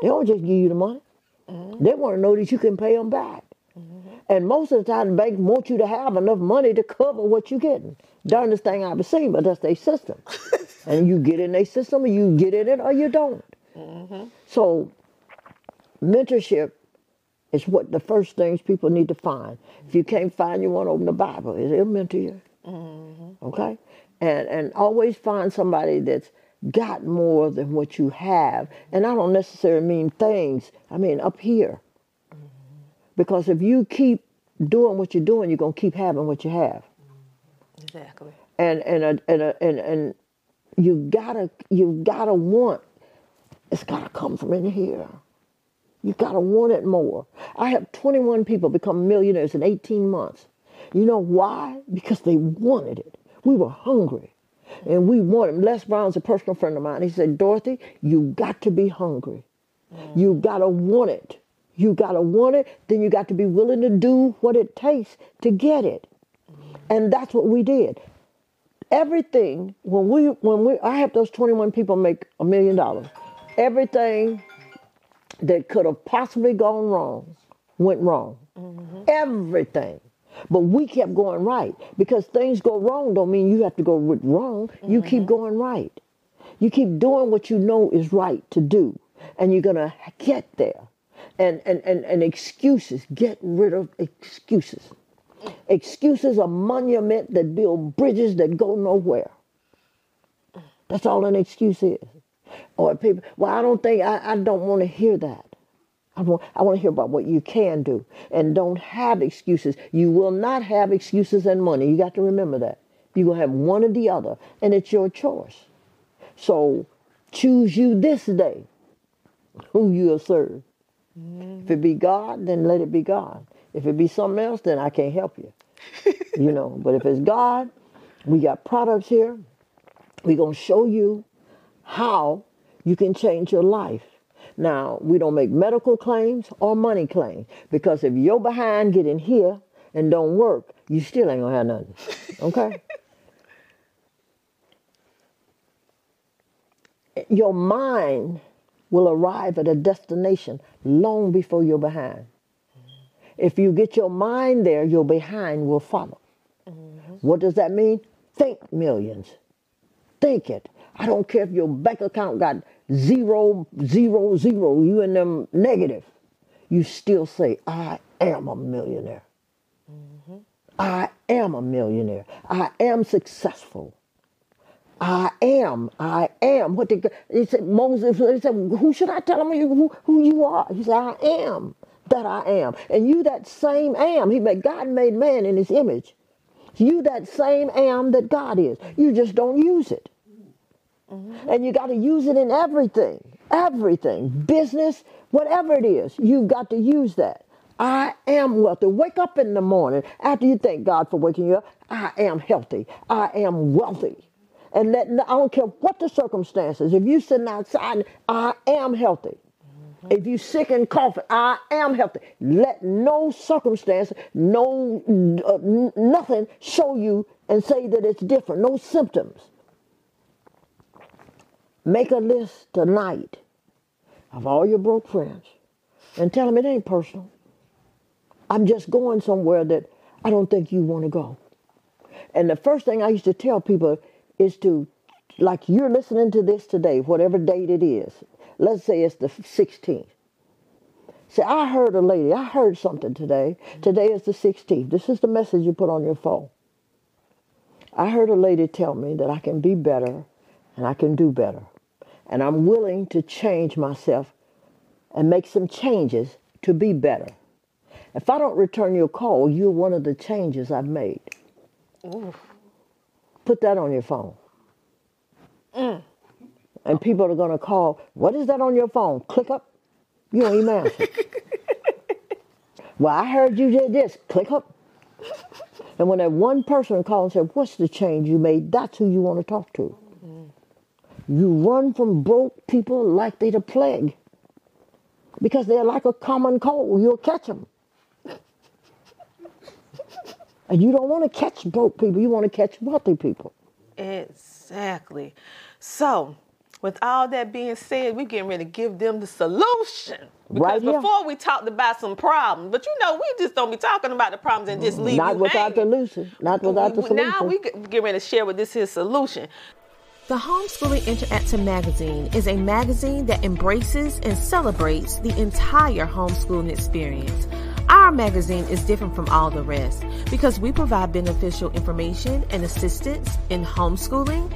S1: They don't just give you the money. Mm-hmm. They want to know that you can pay them back. Mm-hmm. And most of the time, the bank wants you to have enough money to cover what you're getting. Darndest thing I've ever seen, but that's their system. and you get in their system, or you get in it, or you don't. Mm-hmm. So, mentorship is what the first things people need to find. If you can't find you want to open the Bible. Is it'll mentor you. Okay? And and always find somebody that's got more than what you have. And I don't necessarily mean things. I mean up here. Mm-hmm. Because if you keep doing what you're doing, you're gonna keep having what you have. Mm-hmm.
S2: Exactly.
S1: And and a, and a, and and you gotta you gotta want. It's gotta come from in here. You gotta want it more. I have 21 people become millionaires in 18 months. You know why? Because they wanted it. We were hungry. And we wanted Les Brown's a personal friend of mine. He said, Dorothy, you got to be hungry. You gotta want it. You gotta want it, then you got to be willing to do what it takes to get it. And that's what we did. Everything when we when we I have those 21 people make a million dollars. Everything that could have possibly gone wrong went wrong. Mm-hmm. Everything. But we kept going right because things go wrong don't mean you have to go wrong. You keep mm-hmm. going right. You keep doing what you know is right to do, and you're gonna get there. And and and, and excuses, get rid of excuses. Excuses are monument that build bridges that go nowhere. That's all an excuse is. Or people, well, I don't think I, I don't want to hear that. I want, I want to hear about what you can do and don't have excuses. You will not have excuses and money. You got to remember that. You're going to have one or the other, and it's your choice. So choose you this day who you'll serve. If it be God, then let it be God. If it be something else, then I can't help you. you know, but if it's God, we got products here. We're going to show you how you can change your life. Now, we don't make medical claims or money claims because if you're behind getting here and don't work, you still ain't gonna have nothing. Okay? your mind will arrive at a destination long before you're behind. If you get your mind there, your behind will follow. Mm-hmm. What does that mean? Think millions. Think it. I don't care if your bank account got zero, zero, zero, you in them negative. You still say, I am a millionaire. Mm-hmm. I am a millionaire. I am successful. I am. I am. What did he said? Moses. He said, "Who should I tell him who, who you are?" He said, "I am that I am." And you that same am. He made God made man in His image. You that same am that God is. You just don't use it. And you got to use it in everything, everything, business, whatever it is. You've got to use that. I am wealthy. Wake up in the morning after you thank God for waking you up. I am healthy. I am wealthy. And let, I don't care what the circumstances. If you sitting outside, I am healthy. If you sick and coughing, I am healthy. Let no circumstance, no uh, nothing show you and say that it's different. No symptoms. Make a list tonight of all your broke friends and tell them it ain't personal. I'm just going somewhere that I don't think you want to go. And the first thing I used to tell people is to, like you're listening to this today, whatever date it is. Let's say it's the 16th. Say, I heard a lady, I heard something today. Today is the 16th. This is the message you put on your phone. I heard a lady tell me that I can be better and I can do better. And I'm willing to change myself and make some changes to be better. If I don't return your call, you're one of the changes I've made. Put that on your phone. Mm. And people are going to call, what is that on your phone? Click up. You don't even answer. well, I heard you did this. Click up. And when that one person calls and says, what's the change you made? That's who you want to talk to. You run from broke people like they the plague. Because they're like a common cold. You'll catch them. And you don't want to catch broke people. You want to catch wealthy people.
S2: Exactly. So, with all that being said, we're getting ready to give them the solution. Because
S1: Right
S2: before we talked about some problems, but you know, we just don't be talking about the problems and just leave
S1: Not without the solution. Not without the solution.
S2: Now we get get ready to share with this here solution.
S4: The Homeschooling Interactive Magazine is a magazine that embraces and celebrates the entire homeschooling experience. Our magazine is different from all the rest because we provide beneficial information and assistance in homeschooling,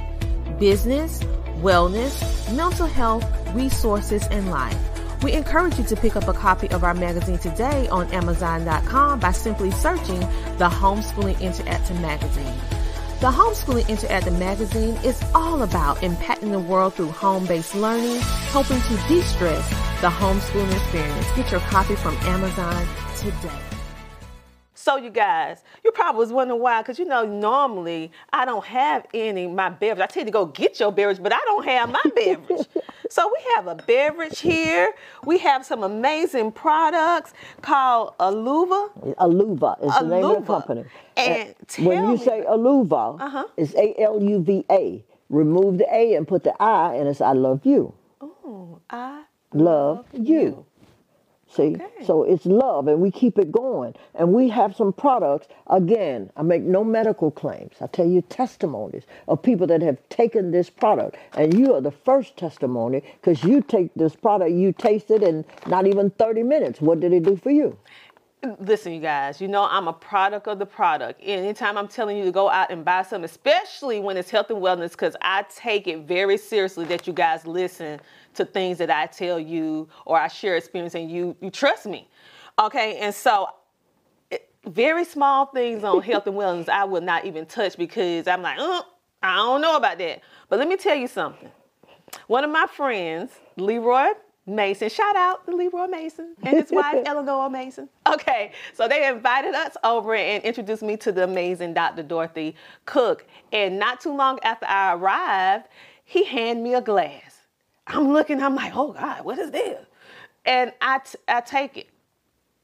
S4: business, wellness, mental health, resources, and life. We encourage you to pick up a copy of our magazine today on Amazon.com by simply searching the Homeschooling Interactive Magazine. The Homeschooling Interactive Magazine is all about impacting the world through home-based learning, helping to de-stress the homeschooling experience. Get your copy from Amazon today.
S2: So you guys, you probably was wondering why, because you know normally I don't have any my beverage. I tell you to go get your beverage, but I don't have my beverage. so we have a beverage here. We have some amazing products called Aluva.
S1: Aluva is the name of the company.
S2: And
S1: when you
S2: me-
S1: say Aluva,
S2: Uh-huh.
S1: it's A L U V A. Remove the A and put the I, and it's I love you.
S2: Oh, I
S1: Love you. See, so it's love, and we keep it going. And we have some products. Again, I make no medical claims. I tell you testimonies of people that have taken this product, and you are the first testimony because you take this product, you taste it in not even thirty minutes. What did it do for you?
S2: Listen, you guys, you know I'm a product of the product. Anytime I'm telling you to go out and buy something, especially when it's health and wellness, because I take it very seriously that you guys listen to things that I tell you or I share experience and you you trust me. Okay, and so it- very small things on health and wellness I will not even touch because I'm like, uh, I don't know about that. But let me tell you something. One of my friends, Leroy Mason, shout out to Leroy Mason and his wife, Eleanor Mason. Okay, so they invited us over and introduced me to the amazing Dr. Dorothy Cook. And not too long after I arrived, he handed me a glass. I'm looking, I'm like, oh God, what is this? And I, t- I take it.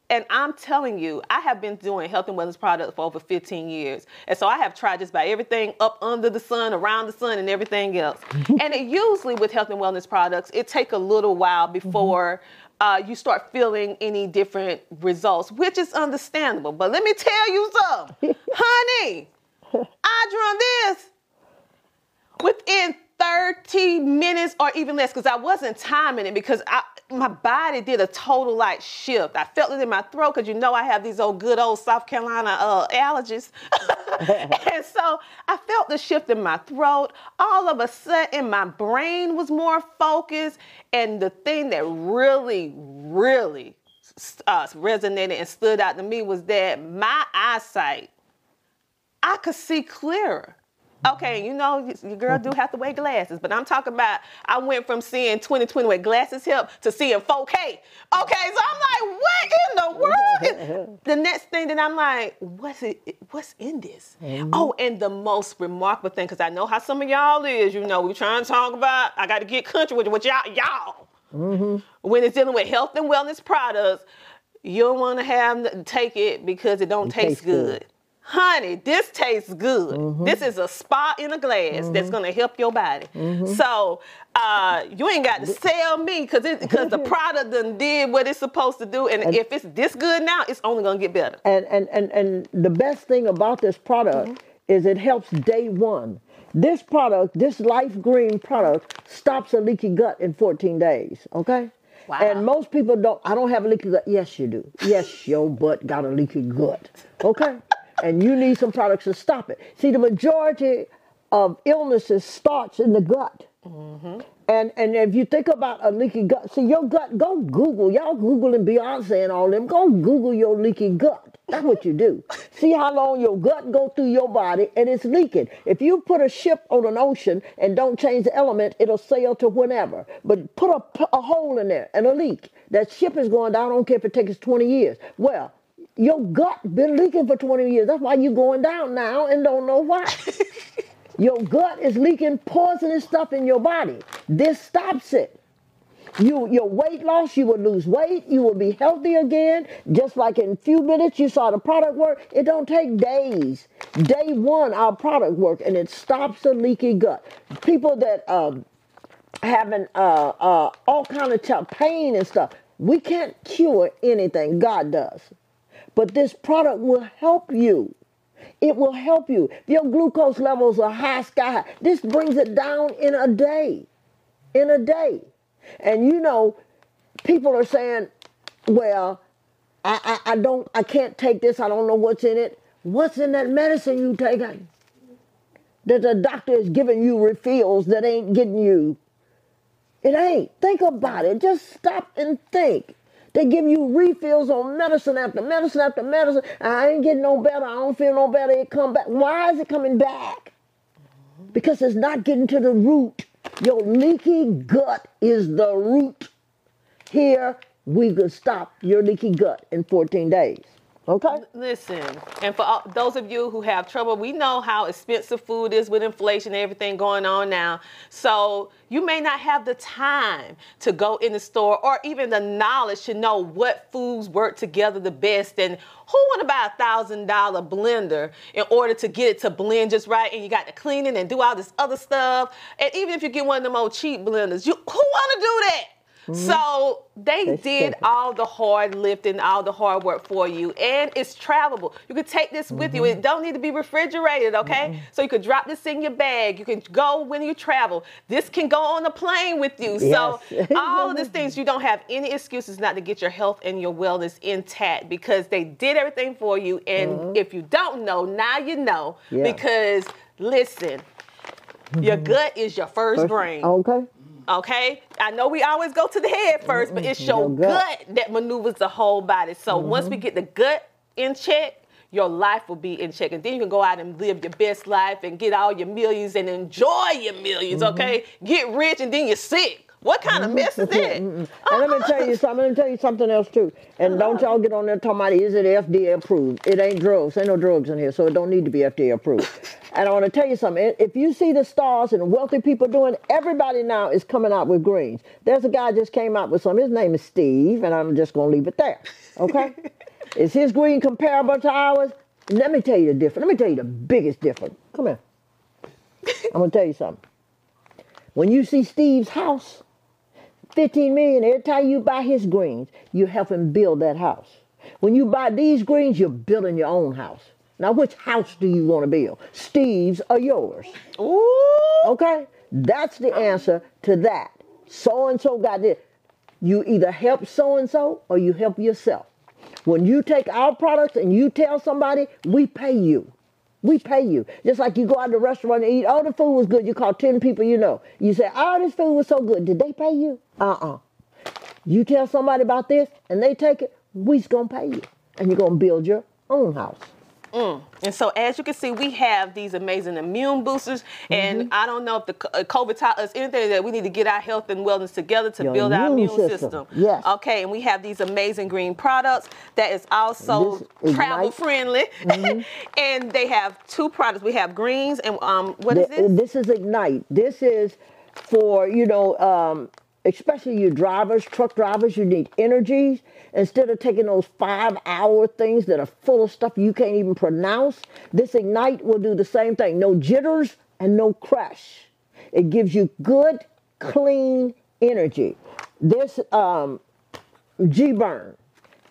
S2: And I'm telling you, I have been doing health and wellness products for over 15 years. And so I have tried just about everything up under the sun, around the sun, and everything else. and it usually with health and wellness products, it take a little while before uh, you start feeling any different results, which is understandable. But let me tell you something, honey, I drunk this within 30 minutes or even less because I wasn't timing it because I, my body did a total like shift. I felt it in my throat because you know I have these old good old South Carolina uh, allergies. and so I felt the shift in my throat. All of a sudden, my brain was more focused. And the thing that really, really uh, resonated and stood out to me was that my eyesight I could see clearer. Okay, you know, your girl do have to wear glasses, but I'm talking about I went from seeing 2020 with glasses help to seeing 4K. Okay, so I'm like, what in the world? the next thing that I'm like, what's it? What's in this? Mm-hmm. Oh, and the most remarkable thing, because I know how some of y'all is, you know, we trying to talk about. I got to get country with, with y'all, y'all. Mm-hmm. When it's dealing with health and wellness products, you don't want to have take it because it don't taste
S1: good.
S2: good honey, this tastes good. Mm-hmm. This is a spot in a glass that's mm-hmm. gonna help your body. Mm-hmm. So uh, you ain't got to sell me because because the product done did what it's supposed to do, and, if it's this good now, it's only gonna get better.
S1: And and and and the best thing about this product is it helps day one. This product, this Life Green product, stops a leaky gut in 14 days. Okay.
S2: Wow.
S1: And most people don't. I don't have a leaky gut. Yes, you do. Yes, your butt got a leaky gut. Okay. And you need some products to stop it. See, the majority of illnesses starts in the gut. Mm-hmm. And and if you think about a leaky gut, see your gut, go Google. Y'all Googling Beyonce and all them. Go Google your leaky gut. That's what you do. See how long your gut go through your body and it's leaking. If you put a ship on an ocean and don't change the element, it'll sail to whenever. But put a, a hole in there and a leak. That ship is going down. I don't care if it takes 20 years. Well, your gut been leaking for 20 years. That's why you going down now and don't know why. Your gut is leaking poisonous stuff in your body. This stops it. You your weight loss, you will lose weight, you will be healthy again. Just like in a few minutes you saw the product work. It don't take days. Day one, our product work, and it stops the leaky gut. People that um having uh uh all kind of pain and stuff. We can't cure anything. God does. But this product will help you. It will help you. If your glucose levels are high, sky high, this brings it down in a day. In a day. And you know, people are saying, well, I, I, I don't I can't take this, I don't know what's in it. What's in that medicine you taking? That the doctor is giving you refills that ain't getting you. It ain't. Think about it. Just stop and think. They give you refills on medicine after medicine after medicine. I ain't getting no better. I don't feel no better. It come back. Why is it coming back? Because it's not getting to the root. Your leaky gut is the root. Here, we could stop your leaky gut in 14 days. Okay?
S2: Listen, and for all, those of you who have trouble, we know how expensive food is with inflation and everything going on now. So you may not have the time to go in the store or even the knowledge to know what foods work together the best. And who want to buy a thousand dollar blender in order to get it to blend just right? And you got to clean it and do all this other stuff. And even if you get one of them old cheap blenders, you who want to do that? So they,
S1: They
S2: did all the hard lifting, all the hard work for you, and it's travelable. You could take this with you.
S1: Mm-hmm.
S2: It don't need to be refrigerated, okay? So you could drop this in your bag. You can go when you travel. This can go on a plane with you. So all of these things, you don't have any excuses not to get your health and your wellness intact because they did everything for you. And if you don't know, now you know.
S1: Mm-hmm. Yeah.
S2: Because listen, your gut is your first brain.
S1: Okay.
S2: Okay, I know we always go to the head first, but it's mm-hmm. your
S1: Your gut.
S2: that maneuvers the whole body. So mm-hmm. once we get the gut in check, your life will be in check, and then you can go out and live your best life and get all your millions and enjoy your 1000000s Okay, mm-hmm. get rich and then you're sick. What kind of mm-hmm. mess is that? Mm-hmm.
S1: And let me tell you uh-huh. something. Let me tell you something else too. And uh-huh. don't y'all get on there talking about is it FDA approved? It ain't drugs. Ain't no drugs in here, so it don't need to be FDA approved. and I want to tell you something. If you see the stars and wealthy people doing, everybody now is coming out with greens. There's a guy just came out with some. His name is Steve, and I'm just gonna leave it there. Okay? is his green comparable to ours? Let me tell you the difference. Let me tell you the biggest difference. Come here. I'm gonna tell you something. When you see Steve's house, 15 million every time you buy his greens you help him build that house. When you buy these greens you're building your own house. Now which house do you want to build? Steve's or yours?
S2: Ooh,
S1: okay? That's the answer to that. So and so got this. You either help so and so or you help yourself. When you take our products and you tell somebody we pay you we pay you. Just like you go out to the restaurant and eat, oh, the food was good. You call 10 people you know. You say, oh, this food was so good. Did they pay you? Uh-uh. You tell somebody about this and they take it, we's going to pay you. And you're going to build your own house.
S2: And so, as you can see, we have these amazing immune boosters. And
S1: Mm-hmm.
S2: I don't know if the uh, COVID taught us anything that we need to get our health and wellness together to
S1: Your
S2: build our
S1: immune
S2: immune
S1: system.
S2: system.
S1: Yes.
S2: Okay. And we have these amazing green products that is also
S1: This Mm-hmm.
S2: travel friendly. and they have two products. We have greens and um, what is
S1: Th-
S2: this?
S1: This is Ignite. This is for, you know, um, especially you drivers, truck drivers, you need energies. Instead of taking those five hour things that are full of stuff you can't even pronounce, this Ignite will do the same thing. No jitters and no crash. It gives you good, clean energy. This um, G Burn.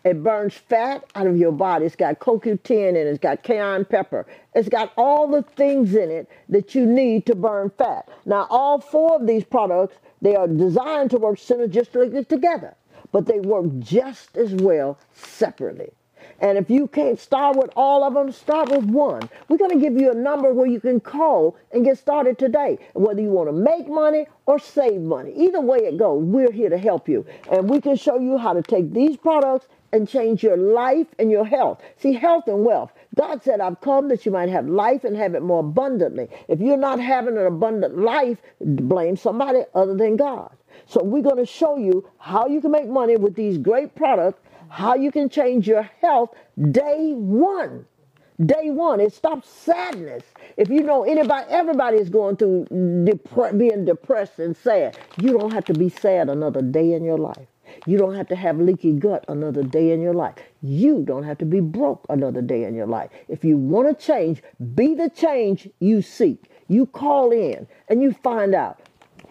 S1: It burns fat out of your body. It's got CoQ10 in it. It's got cayenne pepper. It's got all the things in it that you need to burn fat. Now, all four of these products, they are designed to work synergistically together, but they work just as well separately. And if you can't start with all of them, start with one. We're going to give you a number where you can call and get started today. Whether you want to make money or save money, either way it goes, we're here to help you. And we can show you how to take these products and change your life and your health. See, health and wealth. God said, I've come that you might have life and have it more abundantly. If you're not having an abundant life, blame somebody other than God. So we're going to show you how you can make money with these great products, how you can change your health day one. Day one, it stops sadness. If you know anybody, everybody is going through depre- being depressed and sad. You don't have to be sad another day in your life. You don't have to have leaky gut another day in your life. You don't have to be broke another day in your life. If you want to change, be the change you seek. You call in and you find out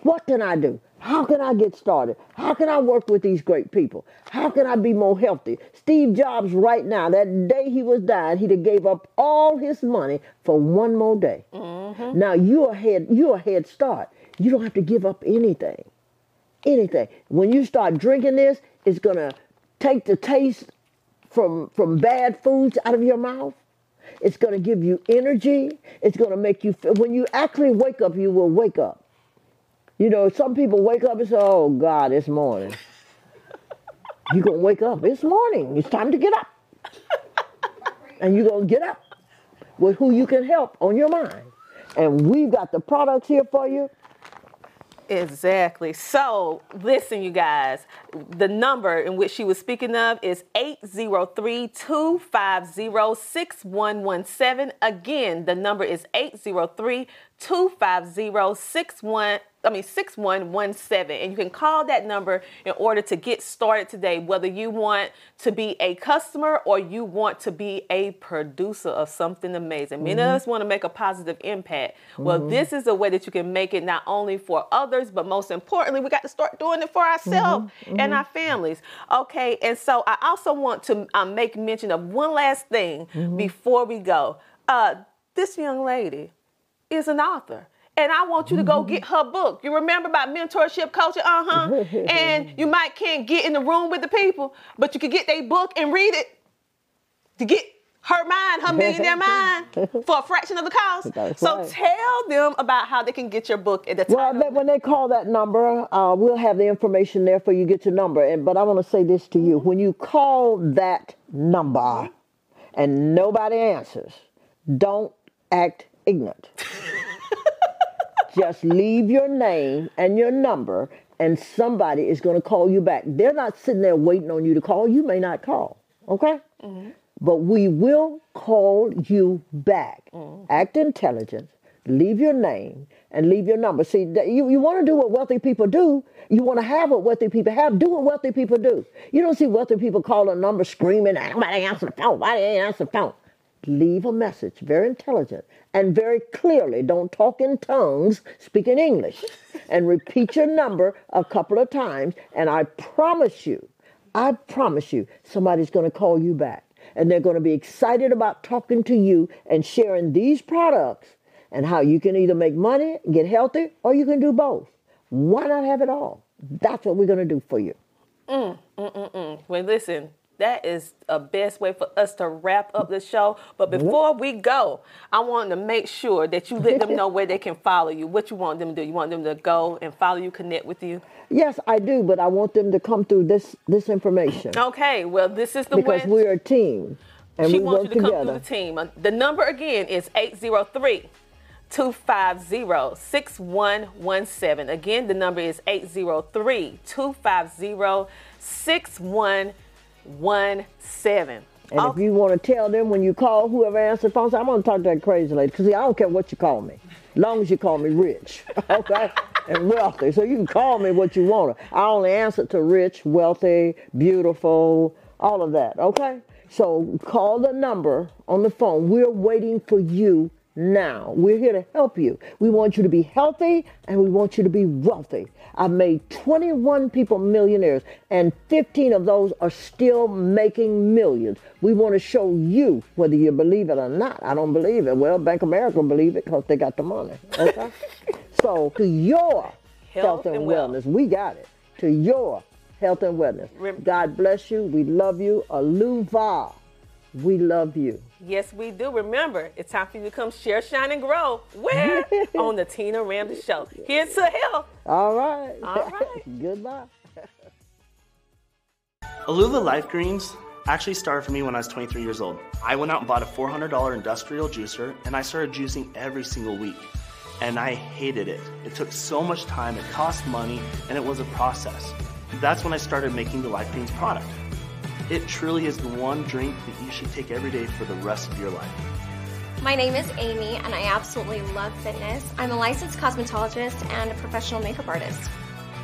S1: what can I do? How can I get started? How can I work with these great people? How can I be more healthy? Steve Jobs, right now, that day he was dying, he'd have gave up all his money for one more day. Mm-hmm. Now you're ahead, you're a head start. You don't have to give up anything. Anything. When you start drinking this, it's gonna take the taste from from bad foods out of your mouth. It's gonna give you energy. It's gonna make you feel when you actually wake up, you will wake up. You know, some people wake up and say, Oh God, it's morning. You're gonna wake up. It's morning. It's time to get up. and you're gonna get up with who you can help on your mind. And we've got the products here for you.
S2: Exactly. So, listen, you guys, the number in which she was speaking of is 803 250 6117. Again, the number is 803 250 61 I mean 6117 and you can call that number in order to get started today whether you want to be a customer or you want to be a producer of something amazing. Mm-hmm. Many of us want to make a positive impact. Mm-hmm. Well, this is a way that you can make it not only for others but most importantly we got to start doing it for ourselves mm-hmm. and our families. Okay, and so I also want to um, make mention of one last thing mm-hmm. before we go. Uh, this young lady is an author and I want you to go get her book. You remember about mentorship culture, Uh huh. and you might can't get in the room with the people, but you can get their book and read it to get her mind, her millionaire mind, for a fraction of the cost. That's so right. tell them about how they can get your book at the time.
S1: Well, when they call that number, uh, we'll have the information there for you. Get your number. And but I want to say this to you: when you call that number, and nobody answers, don't act ignorant. Just leave your name and your number, and somebody is going to call you back. They're not sitting there waiting on you to call. You may not call, okay? Mm-hmm. But we will call you back. Mm-hmm. Act intelligent, leave your name, and leave your number. See, you, you want to do what wealthy people do. You want to have what wealthy people have. Do what wealthy people do. You don't see wealthy people call a number screaming, nobody answer the phone. Why they answer the phone? Leave a message, very intelligent and very clearly. Don't talk in tongues, speak in English. and repeat your number a couple of times. And I promise you, I promise you, somebody's going to call you back. And they're going to be excited about talking to you and sharing these products and how you can either make money, get healthy, or you can do both. Why not have it all? That's what we're going to do for you.
S2: Mm, mm, mm, mm. Well, listen, that is a best way for us to wrap up the show. But before we go, I want to make sure that you let them know where they can follow you. What you want them to do? You want them to go and follow you, connect with you?
S1: Yes, I do, but I want them to come through this this information.
S2: Okay, well, this is the
S1: because
S2: way.
S1: we're a team. And
S2: she
S1: we
S2: wants you to
S1: together.
S2: come through the team. Uh, The number again is 803 250 6117. Again, the number is 803 250 6117.
S1: And if you want to tell them when you call whoever answers the phone, say, I'm going to talk to that crazy lady. Because I don't care what you call me. As long as you call me rich, okay? and wealthy. So you can call me what you want. I only answer to rich, wealthy, beautiful, all of that, okay? So call the number on the phone. We're waiting for you now. We're here to help you. We want you to be healthy and we want you to be wealthy. I've made 21 people millionaires and 15 of those are still making millions. We want to show you whether you believe it or not. I don't believe it. Well, Bank of America believe it because they got the money. Okay? so to your health, health and, and wellness, we got it. To your health and wellness. God bless you. We love you. Aluva. We love you.
S2: Yes, we do. Remember, it's time for you to come share, shine, and grow. Where? on the Tina Ramsey Show. Here's to health.
S1: All right.
S2: All right.
S1: Goodbye.
S7: Aluva Life Greens actually started for me when I was 23 years old. I went out and bought a $400 industrial juicer and I started juicing every single week. And I hated it. It took so much time, it cost money, and it was a process. That's when I started making the Life Greens product. It truly is the one drink that you should take every day for the rest of your life.
S8: My name is Amy, and I absolutely love fitness. I'm a licensed cosmetologist and a professional makeup artist.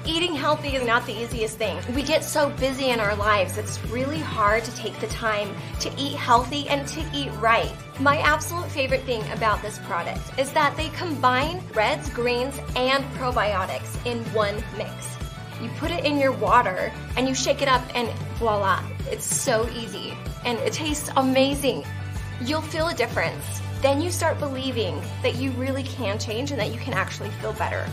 S8: Eating healthy is not the easiest thing. We get so busy in our lives, it's really hard to take the time to eat healthy and to eat right. My absolute favorite thing about this product is that they combine reds, greens, and probiotics in one mix. You put it in your water and you shake it up, and voila, it's so easy and it tastes amazing. You'll feel a difference. Then you start believing that you really can change and that you can actually feel better.